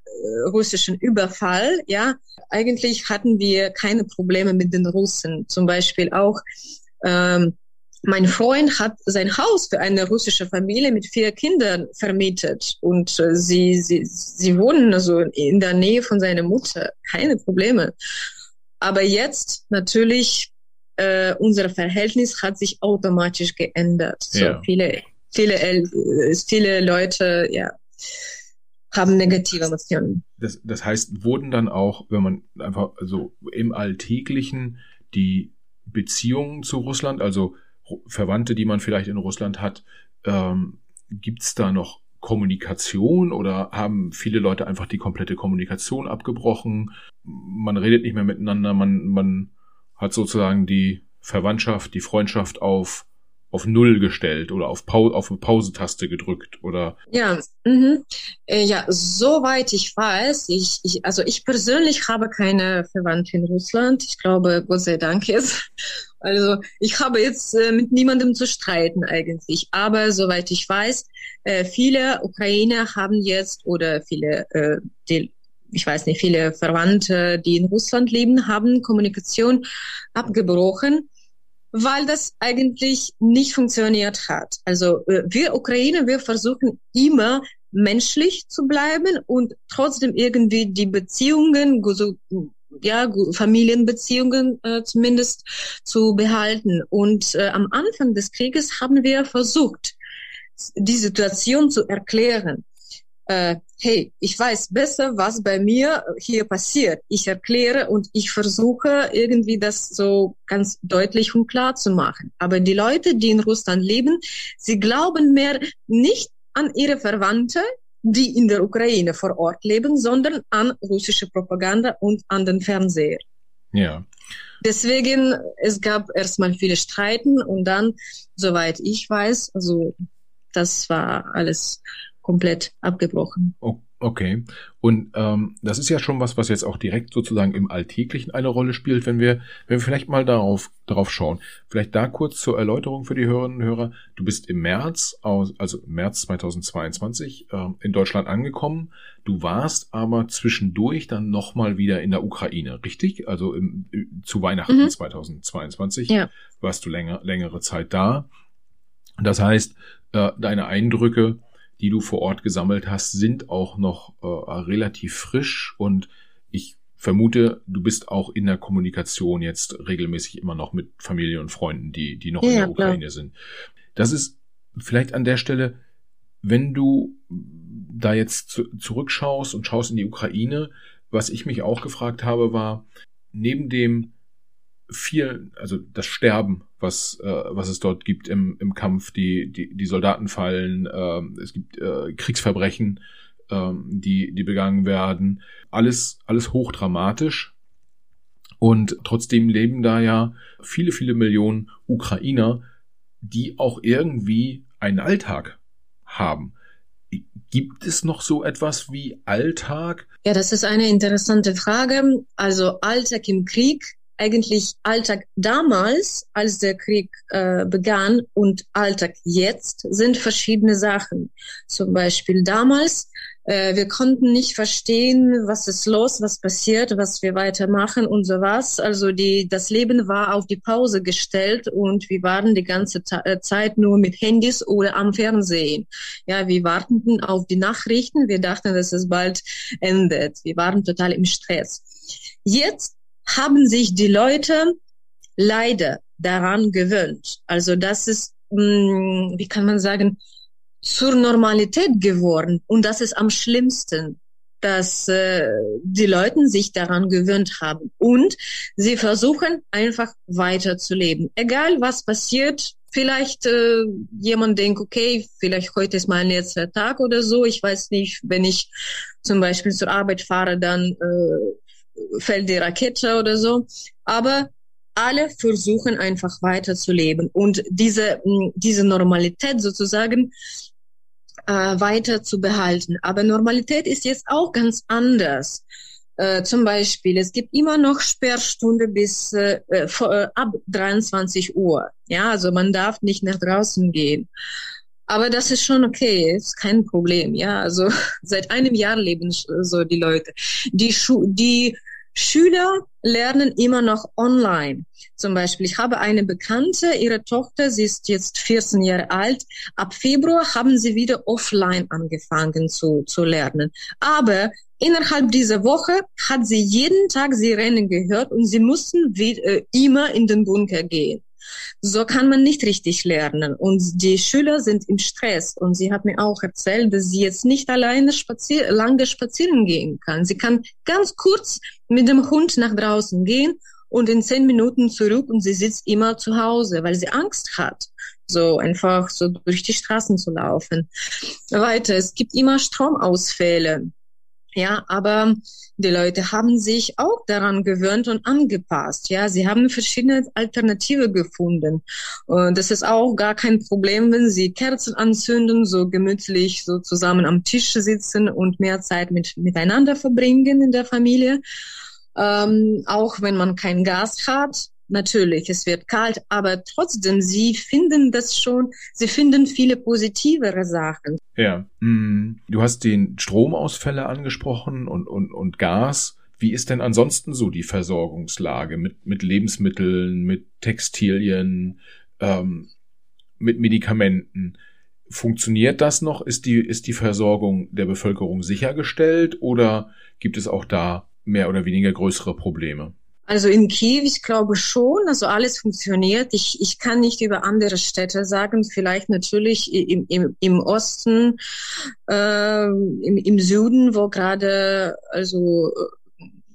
russischen Überfall, ja, eigentlich hatten wir keine Probleme mit den Russen. Zum Beispiel auch ähm, mein Freund hat sein Haus für eine russische Familie mit vier Kindern vermietet und äh, sie, sie, sie wohnen also in der Nähe von seiner Mutter. Keine Probleme. Aber jetzt natürlich äh, unser Verhältnis hat sich automatisch geändert. So ja. viele, viele, äh, viele Leute, ja, haben negative Emotionen. Das, das heißt, wurden dann auch, wenn man einfach so im Alltäglichen die Beziehungen zu Russland, also Verwandte, die man vielleicht in Russland hat, ähm, gibt es da noch Kommunikation oder haben viele Leute einfach die komplette Kommunikation abgebrochen? Man redet nicht mehr miteinander, man, man hat sozusagen die Verwandtschaft, die Freundschaft auf auf Null gestellt oder auf, Pause, auf eine Pausetaste gedrückt oder? Ja mhm. äh, ja soweit ich weiß ich, ich also ich persönlich habe keine Verwandte in Russland. Ich glaube Gott sei Dank jetzt. Also ich habe jetzt äh, mit niemandem zu streiten eigentlich. Aber soweit ich weiß äh, viele Ukrainer haben jetzt oder viele äh, die ich weiß nicht, viele Verwandte, die in Russland leben, haben Kommunikation abgebrochen. weil das eigentlich nicht funktioniert hat. Also äh, wir Ukraine, wir versuchen immer menschlich zu bleiben und trotzdem irgendwie die Beziehungen, ja, Familienbeziehungen äh, zumindest zu behalten. Und äh, am Anfang des Krieges haben wir versucht, die Situation zu erklären äh, hey, ich weiß besser, was bei mir hier passiert. Ich erkläre und ich versuche irgendwie das so ganz deutlich und klar zu machen. Aber die Leute, die in Russland leben, sie glauben mehr nicht an ihre Verwandte, die in der Ukraine vor Ort leben, sondern an russische Propaganda und an den Fernseher. Ja. Deswegen, es gab erstmal viele Streiten und dann, soweit ich weiß, also das war alles komplett abgebrochen. Okay. Und ähm, das ist ja schon was, was jetzt auch direkt sozusagen im Alltäglichen eine Rolle spielt, wenn wir, wenn wir vielleicht mal darauf, darauf schauen. Vielleicht da kurz zur Erläuterung für die Hörerinnen und Hörer. Du bist im März, aus, also März 2022, äh, in Deutschland angekommen. Du warst aber zwischendurch dann nochmal wieder in der Ukraine, richtig? Also im, zu Weihnachten mhm. 2022 ja. warst du länger, längere Zeit da. Das heißt, äh, deine Eindrücke die du vor Ort gesammelt hast, sind auch noch äh, relativ frisch und ich vermute, du bist auch in der Kommunikation jetzt regelmäßig immer noch mit Familie und Freunden, die, die noch ja, in der Ukraine klar. sind. Das ist vielleicht an der Stelle, wenn du da jetzt zu, zurückschaust und schaust in die Ukraine, was ich mich auch gefragt habe, war, neben dem viel, also das Sterben, was, äh, was es dort gibt im, im Kampf, die, die, die Soldaten fallen, äh, es gibt äh, Kriegsverbrechen, äh, die, die begangen werden. Alles, alles hochdramatisch. Und trotzdem leben da ja viele, viele Millionen Ukrainer, die auch irgendwie einen Alltag haben. Gibt es noch so etwas wie Alltag? Ja, das ist eine interessante Frage. Also Alltag im Krieg eigentlich Alltag damals, als der Krieg äh, begann und Alltag jetzt sind verschiedene Sachen. Zum Beispiel damals, äh, wir konnten nicht verstehen, was ist los, was passiert, was wir weitermachen und so was. Also die, das Leben war auf die Pause gestellt und wir waren die ganze äh, Zeit nur mit Handys oder am Fernsehen. Ja, wir warteten auf die Nachrichten. Wir dachten, dass es bald endet. Wir waren total im Stress. Jetzt haben sich die Leute leider daran gewöhnt. Also das ist, hm, wie kann man sagen, zur Normalität geworden. Und das ist am schlimmsten, dass äh, die Leute sich daran gewöhnt haben. Und sie versuchen einfach weiterzuleben. Egal was passiert, vielleicht äh, jemand denkt, okay, vielleicht heute ist mein letzter Tag oder so. Ich weiß nicht, wenn ich zum Beispiel zur Arbeit fahre, dann äh, fällt die Rakete oder so. Aber alle versuchen einfach weiterzuleben und diese, diese Normalität sozusagen äh, weiter zu behalten. Aber Normalität ist jetzt auch ganz anders. Äh, zum Beispiel, es gibt immer noch Sperrstunde bis äh, vor, äh, ab 23 Uhr. Ja, also man darf nicht nach draußen gehen. Aber das ist schon okay, ist kein Problem. Ja, also seit einem Jahr leben so die Leute. Die, Schu die Schüler lernen immer noch online. Zum Beispiel, ich habe eine Bekannte, ihre Tochter, sie ist jetzt 14 Jahre alt. Ab Februar haben sie wieder offline angefangen zu, zu lernen. Aber innerhalb dieser Woche hat sie jeden Tag Sirenen gehört und sie mussten wie, äh, immer in den Bunker gehen. So kann man nicht richtig lernen. Und die Schüler sind im Stress. Und sie hat mir auch erzählt, dass sie jetzt nicht alleine spazier lange spazieren gehen kann. Sie kann ganz kurz mit dem Hund nach draußen gehen und in zehn Minuten zurück und sie sitzt immer zu Hause, weil sie Angst hat, so einfach so durch die Straßen zu laufen. Weiter, es gibt immer Stromausfälle. Ja, aber die Leute haben sich auch daran gewöhnt und angepasst. Ja, sie haben verschiedene Alternative gefunden. Und das ist auch gar kein Problem, wenn sie Kerzen anzünden, so gemütlich so zusammen am Tisch sitzen und mehr Zeit mit, miteinander verbringen in der Familie. Ähm, auch wenn man kein Gas hat, natürlich, es wird kalt, aber trotzdem, sie finden das schon, sie finden viele positivere Sachen. Ja, mm, du hast den Stromausfälle angesprochen und, und, und Gas. Wie ist denn ansonsten so die Versorgungslage mit, mit Lebensmitteln, mit Textilien, ähm, mit Medikamenten? Funktioniert das noch? Ist die, ist die Versorgung der Bevölkerung sichergestellt oder gibt es auch da mehr oder weniger größere Probleme? Also in Kiew, ich glaube schon, also alles funktioniert. Ich, ich kann nicht über andere Städte sagen, vielleicht natürlich im, im, im Osten, äh, im, im Süden, wo gerade also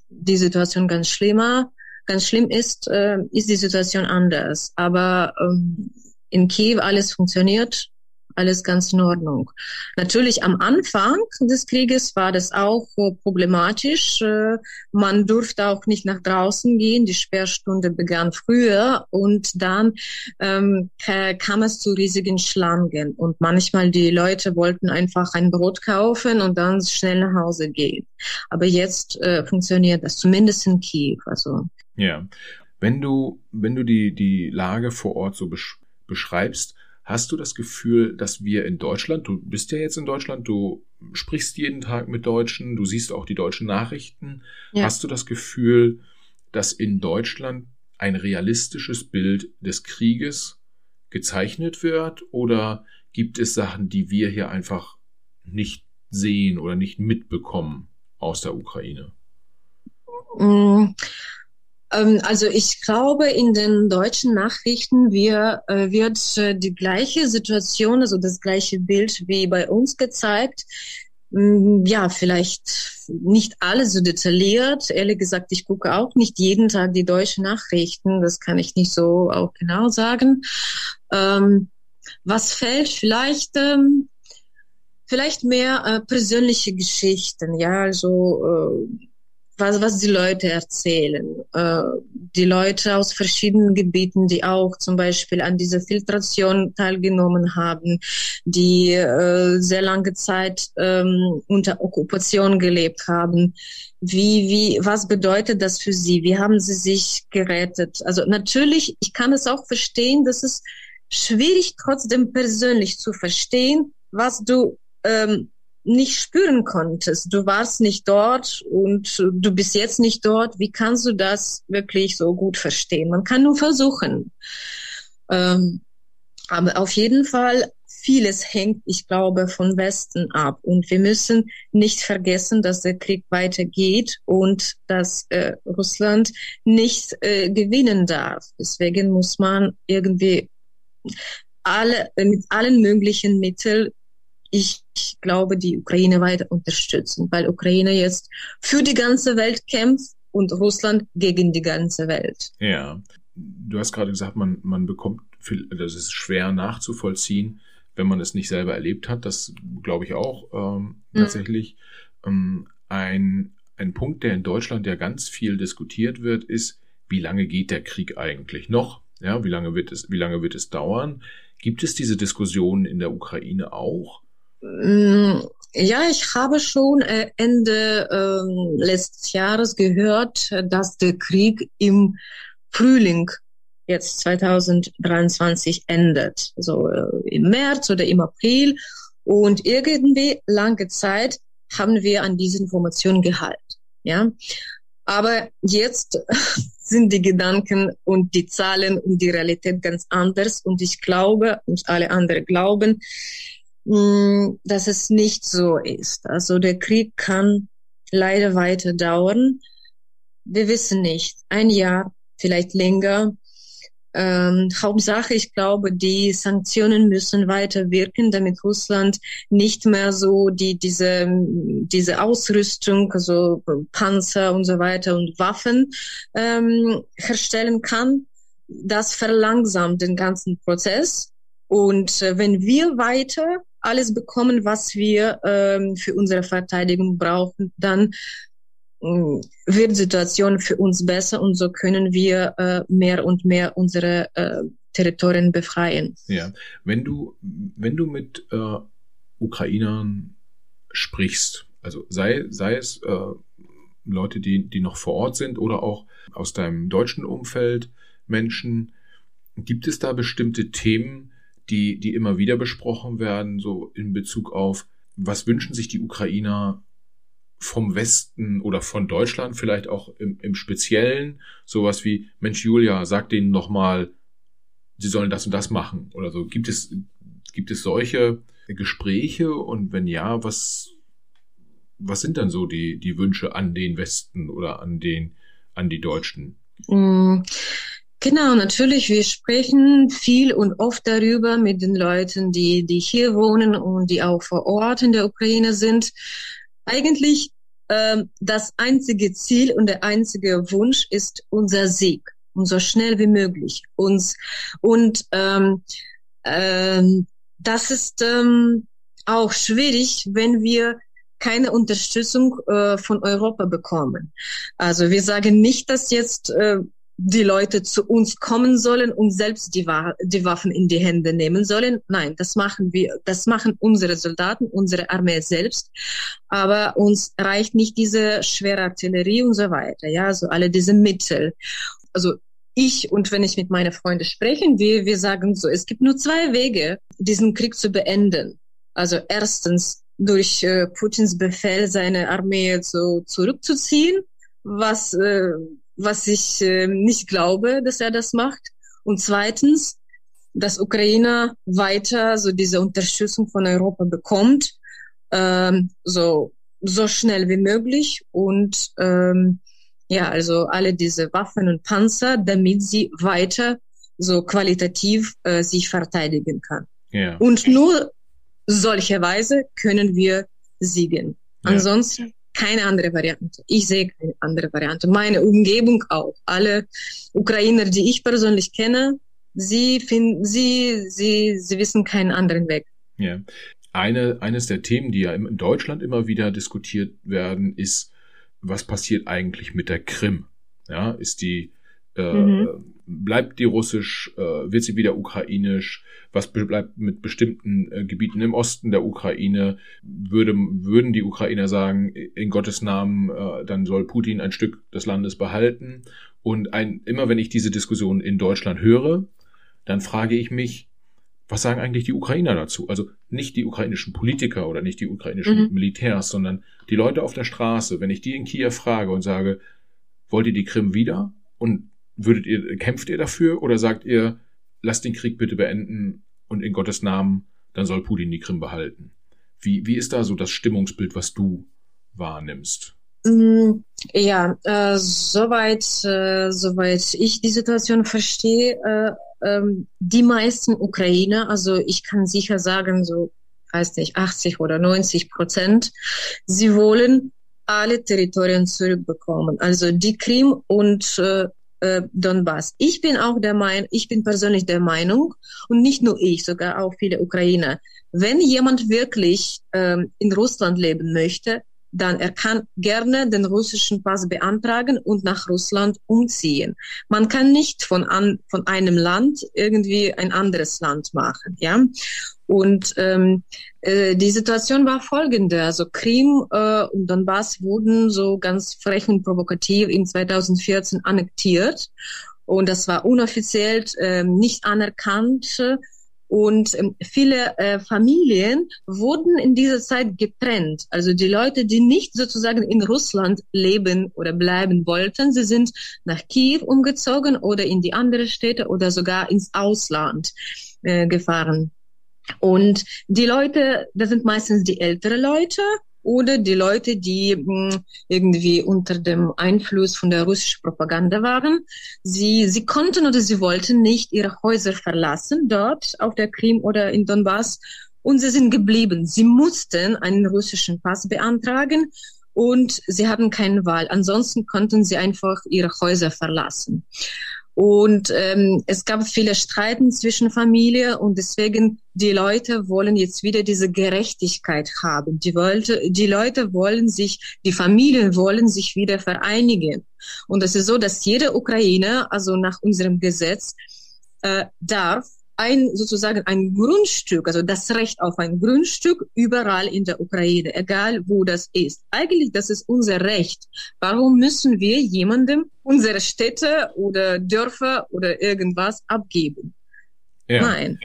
die Situation ganz schlimmer, ganz schlimm ist, äh, ist die Situation anders. Aber ähm, in Kiew alles funktioniert alles ganz in Ordnung. Natürlich am Anfang des Krieges war das auch äh, problematisch. Äh, man durfte auch nicht nach draußen gehen. Die Sperrstunde begann früher und dann ähm, kam es zu riesigen Schlangen. Und manchmal die Leute wollten einfach ein Brot kaufen und dann schnell nach Hause gehen. Aber jetzt äh, funktioniert das, zumindest in Kiew. Also. Ja. Wenn du, wenn du die, die Lage vor Ort so besch beschreibst, Hast du das Gefühl, dass wir in Deutschland, du bist ja jetzt in Deutschland, du sprichst jeden Tag mit Deutschen, du siehst auch die deutschen Nachrichten. Ja. Hast du das Gefühl, dass in Deutschland ein realistisches Bild des Krieges gezeichnet wird? Oder gibt es Sachen, die wir hier einfach nicht sehen oder nicht mitbekommen aus der Ukraine? Ähm, also ich glaube, in den deutschen Nachrichten wir, äh, wird äh, die gleiche Situation, also das gleiche Bild wie bei uns gezeigt. Mm, ja, vielleicht nicht alle so detailliert. Ehrlich gesagt, ich gucke auch nicht jeden Tag die deutschen Nachrichten. Das kann ich nicht so auch genau sagen. Ähm, was fällt vielleicht, ähm, vielleicht mehr äh, persönliche Geschichten, ja, also was, was die Leute erzählen. Äh, die Leute aus verschiedenen Gebieten, die auch zum Beispiel an dieser Filtration teilgenommen haben, die äh, sehr lange Zeit ähm, unter Okkupation gelebt haben. Wie, wie, was bedeutet das für sie? Wie haben sie sich gerettet? Also natürlich, ich kann es auch verstehen, dass es schwierig trotzdem persönlich zu verstehen, was du ähm, nicht spüren konntest. Du warst nicht dort und du bist jetzt nicht dort. Wie kannst du das wirklich so gut verstehen? Man kann nur versuchen. Ähm, aber auf jeden Fall, vieles hängt, ich glaube, von Westen ab. Und wir müssen nicht vergessen, dass der Krieg weitergeht und dass äh, Russland nicht äh, gewinnen darf. Deswegen muss man irgendwie alle, mit allen möglichen Mitteln ich glaube, die Ukraine weiter unterstützen, weil Ukraine jetzt für die ganze Welt kämpft und Russland gegen die ganze Welt. Ja, du hast gerade gesagt, man, man bekommt, viel, das ist schwer nachzuvollziehen, wenn man es nicht selber erlebt hat. Das glaube ich auch ähm, mhm. tatsächlich. Ähm, ein, ein Punkt, der in Deutschland ja ganz viel diskutiert wird, ist, wie lange geht der Krieg eigentlich noch? Ja, wie lange wird es, wie lange wird es dauern? Gibt es diese Diskussion in der Ukraine auch? Mm, ja, ich habe schon äh, Ende äh, letztes Jahres gehört, dass der Krieg im Frühling jetzt 2023 endet. So äh, im März oder im April. Und irgendwie lange Zeit haben wir an diese Information gehalten. Ja, aber jetzt sind die Gedanken und die Zahlen und die Realität ganz anders. Und ich glaube, und alle anderen glauben, Mm, dass es nicht so ist. Also der Krieg kann leider weiter dauern. Wir wissen nicht. Ein Jahr, vielleicht länger. Ähm, Hauptsache, ich glaube, die Sanktionen müssen weiter wirken, damit Russland nicht mehr so die, diese, diese Ausrüstung, also Panzer und so weiter und Waffen ähm, herstellen kann. Das verlangsamt den ganzen Prozess. Und äh, wenn wir weiter alles bekommen, was wir ähm, für unsere Verteidigung brauchen, dann äh, wird die Situation für uns besser und so können wir äh, mehr und mehr unsere äh, Territorien befreien. Ja, wenn du wenn du mit äh, Ukrainern sprichst, also sei sei es äh, Leute, die die noch vor Ort sind oder auch aus deinem deutschen Umfeld Menschen, gibt es da bestimmte Themen, die, die immer wieder besprochen werden, so in Bezug auf, was wünschen sich die Ukrainer vom Westen oder von Deutschland vielleicht auch im, im Speziellen sowas wie, Mensch Julia, sag denen noch mal, sie sollen das und das machen oder so. Gibt es, gibt es solche Gespräche und wenn ja, was, was sind dann so die, die Wünsche an den Westen oder an den, an die Deutschen? Mm, genau, natürlich. Wir sprechen viel und oft darüber mit den Leuten, die, die hier wohnen und die auch vor Ort in der Ukraine sind. Eigentlich ähm, das einzige Ziel und der einzige Wunsch ist unser Sieg und so schnell wie möglich uns und ähm, ähm, das ist ähm, auch schwierig, wenn wir keine Unterstützung äh, von Europa bekommen. Also wir sagen nicht, dass jetzt äh, die Leute zu uns kommen sollen und selbst die, Wa die Waffen in die Hände nehmen sollen. Nein, das machen wir, das machen unsere Soldaten, unsere Armee selbst. Aber uns reicht nicht diese schwere Artillerie und so weiter. Ja, also alle diese Mittel. Also ich und wenn ich mit meinen Freunden sprechen, wir, wir sagen so, es gibt nur zwei Wege, diesen Krieg zu beenden. Also erstens durch äh, Putins Befehl seine Armee so zurückzuziehen, was, äh, was ich äh, nicht glaube, dass er das macht. Und zweitens, dass Ukraine weiter so diese Unterstützung von Europa bekommt, ähm, so, so schnell wie möglich und ähm, ja, also alle diese Waffen und Panzer, damit sie weiter so qualitativ äh, sich verteidigen kann. Ja. Und nur solche Weise können wir siegen. Ja. Ansonsten keine andere Variante. Ich sehe keine andere Variante. Meine Umgebung auch. Alle Ukrainer, die ich persönlich kenne, sie finden, sie, sie, sie wissen keinen anderen Weg. Ja. Eine, eines der Themen, die ja in Deutschland immer wieder diskutiert werden, ist, was passiert eigentlich mit der Krim? Ja, ist die, äh, mhm bleibt die russisch, äh, wird sie wieder ukrainisch, was bleibt mit bestimmten äh, Gebieten im Osten der Ukraine, würde, würden die Ukrainer sagen, in Gottes Namen, äh, dann soll Putin ein Stück des Landes behalten. Und ein, immer wenn ich diese Diskussion in Deutschland höre, dann frage ich mich, was sagen eigentlich die Ukrainer dazu? Also nicht die ukrainischen Politiker oder nicht die ukrainischen mhm. Militärs, sondern die Leute auf der Straße. Wenn ich die in Kiew frage und sage, wollt ihr die Krim wieder? Und würdet ihr, kämpft ihr dafür oder sagt ihr, lasst den Krieg bitte beenden und in Gottes Namen, dann soll Putin die Krim behalten? Wie, wie ist da so das Stimmungsbild, was du wahrnimmst? Mm, ja, äh, soweit, äh, soweit ich die Situation verstehe, äh, ähm, die meisten Ukrainer, also ich kann sicher sagen, so, weiß nicht, 80 oder 90 Prozent, sie wollen alle Territorien zurückbekommen. Also die Krim und äh, äh, Donbass. Ich bin auch der Meinung, ich bin persönlich der Meinung und nicht nur ich, sogar auch viele Ukrainer, wenn jemand wirklich ähm, in Russland leben möchte, dann er kann gerne den russischen Pass beantragen und nach Russland umziehen. Man kann nicht von, an, von einem Land irgendwie ein anderes Land machen, ja. Und ähm, äh, die Situation war folgende. Also Krim äh, und Donbass wurden so ganz frech und provokativ in 2014 annektiert. Und das war unoffiziell äh, nicht anerkannt. Und ähm, viele äh, Familien wurden in dieser Zeit getrennt. Also die Leute, die nicht sozusagen in Russland leben oder bleiben wollten, sie sind nach Kiew umgezogen oder in die andere Städte oder sogar ins Ausland äh, gefahren. Und die Leute, das sind meistens die ältere Leute oder die Leute, die hm, irgendwie unter dem Einfluss von der russischen Propaganda waren. Sie, sie konnten oder sie wollten nicht ihre Häuser verlassen dort auf der Krim oder in Donbass und sie sind geblieben. Sie mussten einen russischen Pass beantragen und sie hatten keine Wahl. Ansonsten konnten sie einfach ihre Häuser verlassen. Und ähm, es gab viele Streiten zwischen Familie und deswegen die Leute wollen jetzt wieder diese Gerechtigkeit haben. Die, wollte, die Leute wollen sich, die Familien wollen sich wieder vereinigen. Und es ist so, dass jede Ukraine, also nach unserem Gesetz, äh, darf ein sozusagen ein Grundstück, also das Recht auf ein Grundstück überall in der Ukraine, egal wo das ist. Eigentlich, das ist unser Recht. Warum müssen wir jemandem unsere Städte oder Dörfer oder irgendwas abgeben? Ja. Nein.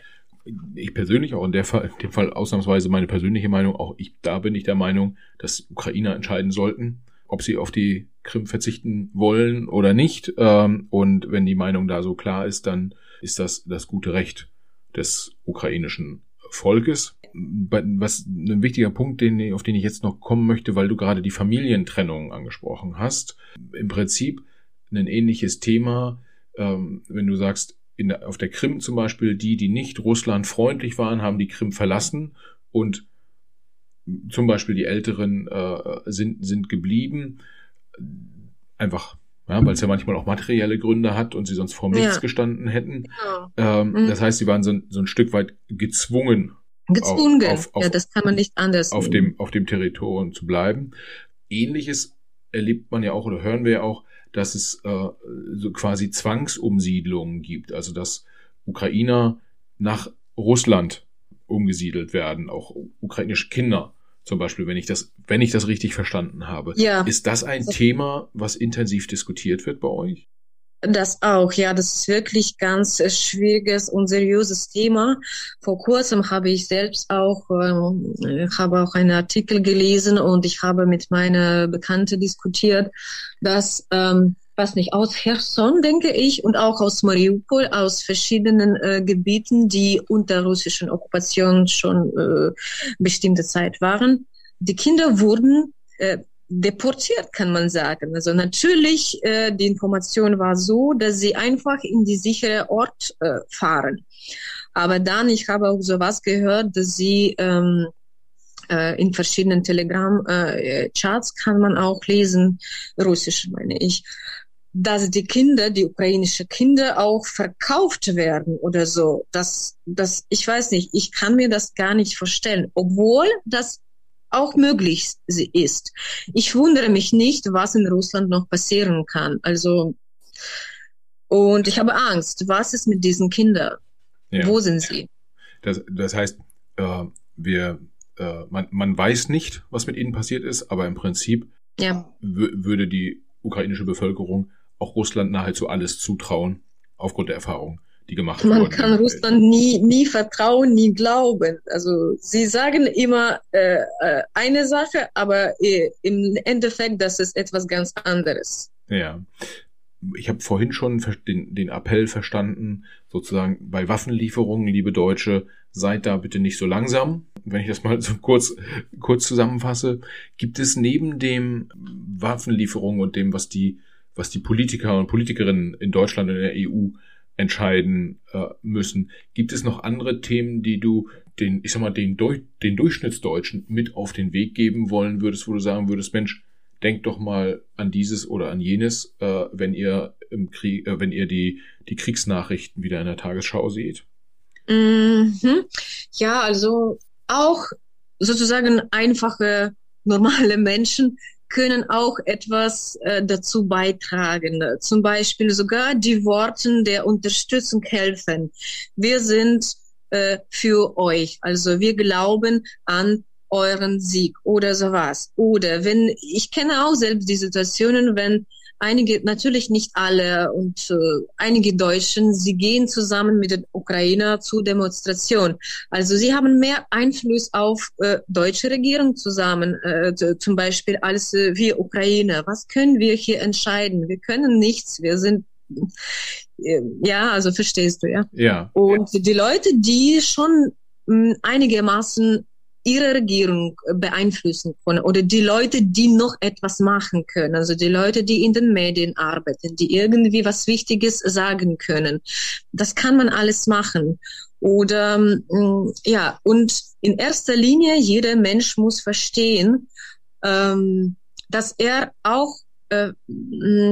ich persönlich auch in, der Fall, in dem Fall ausnahmsweise meine persönliche Meinung, auch ich, da bin ich der Meinung, dass Ukrainer entscheiden sollten, ob sie auf die Krim verzichten wollen oder nicht. Ähm, und wenn die Meinung da so klar ist, dann ist das das gute Recht des ukrainischen Volkes. Was ein wichtiger Punkt, den, auf den ich jetzt noch kommen möchte, weil du gerade die Familientrennung angesprochen hast. Im Prinzip ein ähnliches Thema, ähm, wenn du sagst, in auf der Krim zum Beispiel, die, die nicht Russland freundlich waren, haben die Krim verlassen und zum Beispiel die Älteren äh, sind, sind geblieben. Einfach, ja, weil es ja manchmal auch materielle Gründe hat und sie sonst vor nichts ja. gestanden hätten. Genau. Ähm, mhm. Das heißt, sie waren so, so ein Stück weit gezwungen. Gezwungen, auf, auf, ja, das kann man nicht anders. Auf dem, auf dem Territorium zu bleiben. Ähnliches erlebt man ja auch oder hören wir ja auch, dass es äh, so quasi Zwangsumsiedlungen gibt, also dass Ukrainer nach Russland umgesiedelt werden, auch ukrainische Kinder zum Beispiel, wenn ich das, wenn ich das richtig verstanden habe. Ja. Ist das ein das Thema, was intensiv diskutiert wird bei euch? Das auch, ja, das ist wirklich ganz äh, schwieriges und seriöses Thema. Vor kurzem habe ich selbst auch, äh, habe auch einen Artikel gelesen und ich habe mit meiner Bekannte diskutiert, dass ähm, was nicht aus Cherson, denke ich, und auch aus Mariupol, aus verschiedenen äh, Gebieten, die unter russischen Okkupation schon äh, bestimmte Zeit waren. Die Kinder wurden äh, deportiert, kann man sagen. Also natürlich, äh, die Information war so, dass sie einfach in die sichere Ort äh, fahren. Aber dann, ich habe auch sowas gehört, dass sie ähm, äh, in verschiedenen Telegram-Charts äh, kann man auch lesen, russisch meine ich, dass die Kinder, die ukrainische Kinder auch verkauft werden oder so. Das, das, ich weiß nicht, ich kann mir das gar nicht vorstellen, obwohl das auch möglich ist. Ich wundere mich nicht, was in Russland noch passieren kann. Also, und ich habe Angst. Was ist mit diesen Kindern? Ja. Wo sind sie? Das, das heißt, äh, wir, äh, man, man weiß nicht, was mit ihnen passiert ist, aber im Prinzip ja. würde die ukrainische Bevölkerung auch Russland nahezu alles zutrauen, aufgrund der Erfahrung die gemacht Man wurden. Man kann Russland nie, nie vertrauen, nie glauben. Also sie sagen immer äh, äh, eine Sache, aber äh, im Endeffekt, das ist etwas ganz anderes. Ja. Ich habe vorhin schon den, den Appell verstanden, sozusagen bei Waffenlieferungen, liebe Deutsche, seid da bitte nicht so langsam. Wenn ich das mal so kurz, kurz zusammenfasse, gibt es neben dem Waffenlieferungen und dem, was die, was die Politiker und Politikerinnen in Deutschland und in der EU entscheiden äh, müssen. Gibt es noch andere Themen, die du den, ich sag mal, den, Deu den Durchschnittsdeutschen mit auf den Weg geben wollen würdest, wo du sagen würdest, Mensch, denkt doch mal an dieses oder an jenes, äh, wenn ihr im Krieg, äh, wenn ihr die, die Kriegsnachrichten wieder in der Tagesschau seht? Mhm. Ja, also auch sozusagen einfache, normale Menschen können auch etwas äh, dazu beitragen. Zum Beispiel sogar die Worte der Unterstützung helfen. Wir sind äh, für euch. Also wir glauben an euren Sieg oder sowas. Oder wenn, ich kenne auch selbst die Situationen, wenn einige, natürlich nicht alle und äh, einige Deutschen, sie gehen zusammen mit den Ukrainer zu Demonstration. Also sie haben mehr Einfluss auf äh, deutsche Regierung zusammen, äh, zum Beispiel als äh, wir Ukrainer. Was können wir hier entscheiden? Wir können nichts. Wir sind äh, ja, also verstehst du, ja? Ja. Und ja. die Leute, die schon mh, einigermaßen ihre Regierung beeinflussen können oder die Leute, die noch etwas machen können, also die Leute, die in den Medien arbeiten, die irgendwie was Wichtiges sagen können. Das kann man alles machen. Oder mm, ja, und in erster Linie, jeder Mensch muss verstehen, ähm, dass er auch äh,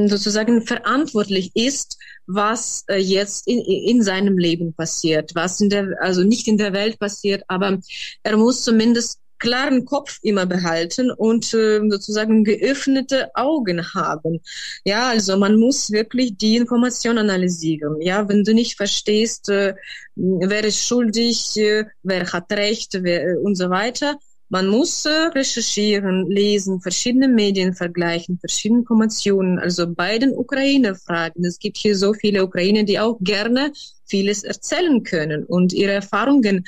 sozusagen verantwortlich ist, was äh, jetzt in, in seinem Leben passiert, was in der, also nicht in der Welt passiert, aber er muss zumindest klaren Kopf immer behalten und äh, sozusagen geöffnete Augen haben. Ja, also man muss wirklich die Information analysieren. Ja, wenn du nicht verstehst, äh, wer ist schuldig, äh, wer hat Recht wer, äh, und so weiter, man muss äh, recherchieren, lesen, verschiedene Medien vergleichen, verschiedene Informationen, also bei den Ukraine fragen. Es gibt hier so viele Ukrainer, die auch gerne vieles erzählen können und ihre Erfahrungen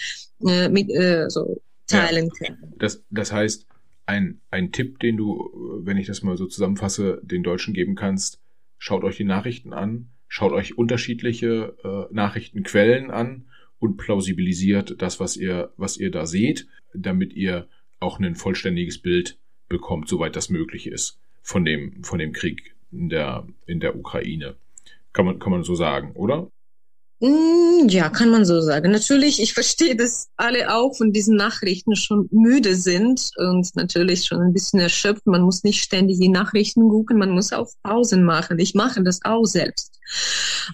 äh, mit äh, so teilen ja, können. Das, das heißt, ein, ein Tipp, den du, wenn ich das mal so zusammenfasse, den Deutschen geben kannst, schaut euch die Nachrichten an, schaut euch unterschiedliche äh, Nachrichtenquellen an und plausibilisiert das, was ihr, was ihr da seht, damit ihr auch ein vollständiges Bild bekommt, soweit das möglich ist, von dem, von dem Krieg in der, in der Ukraine. Kann man, kann man so sagen, oder? Mm, ja, kann man so sagen. Natürlich, ich verstehe, dass alle auch von diesen Nachrichten schon müde sind und natürlich schon ein bisschen erschöpft. Man muss nicht ständig die Nachrichten gucken, man muss auch Pausen machen. Ich mache das auch selbst.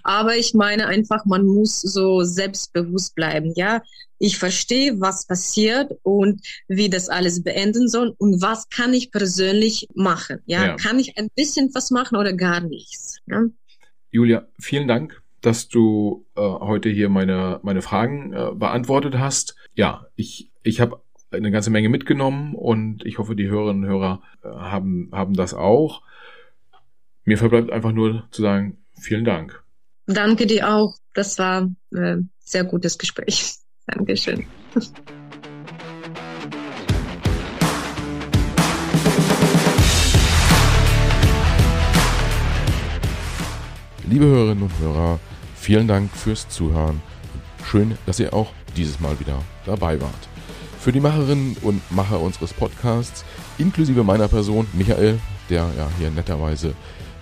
Aber ich meine einfach, man muss so selbstbewusst bleiben. Ja, ich verstehe, was passiert und wie das alles beenden soll und was kann ich persönlich machen. Ja, ja. kann ich ein bisschen was machen oder gar nichts. Ja? Julia, vielen Dank dass du äh, heute hier meine, meine Fragen äh, beantwortet hast. Ja, ich, ich habe eine ganze Menge mitgenommen und ich hoffe, die Hörerinnen und Hörer äh, haben, haben das auch. Mir verbleibt einfach nur zu sagen, vielen Dank. Danke dir auch. Das war ein äh, sehr gutes Gespräch. Dankeschön. Liebe Hörerinnen und Hörer, Vielen Dank fürs Zuhören. Schön, dass ihr auch dieses Mal wieder dabei wart. Für die Macherinnen und Macher unseres Podcasts, inklusive meiner Person, Michael, der ja hier netterweise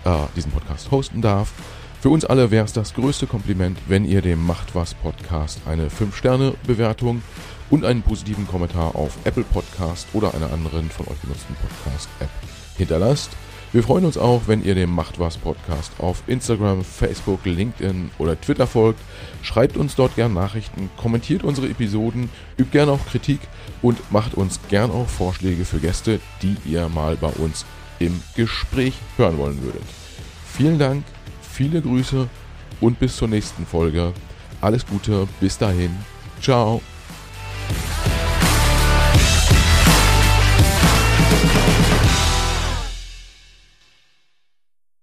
äh, diesen Podcast hosten darf, für uns alle wäre es das größte Kompliment, wenn ihr dem Macht was Podcast eine 5-Sterne-Bewertung und einen positiven Kommentar auf Apple Podcast oder einer anderen von euch genutzten Podcast-App hinterlasst. Wir freuen uns auch, wenn ihr dem Macht was Podcast auf Instagram, Facebook, LinkedIn oder Twitter folgt. Schreibt uns dort gern Nachrichten, kommentiert unsere Episoden, übt gern auch Kritik und macht uns gern auch Vorschläge für Gäste, die ihr mal bei uns im Gespräch hören wollen würdet. Vielen Dank, viele Grüße und bis zur nächsten Folge. Alles Gute, bis dahin. Ciao.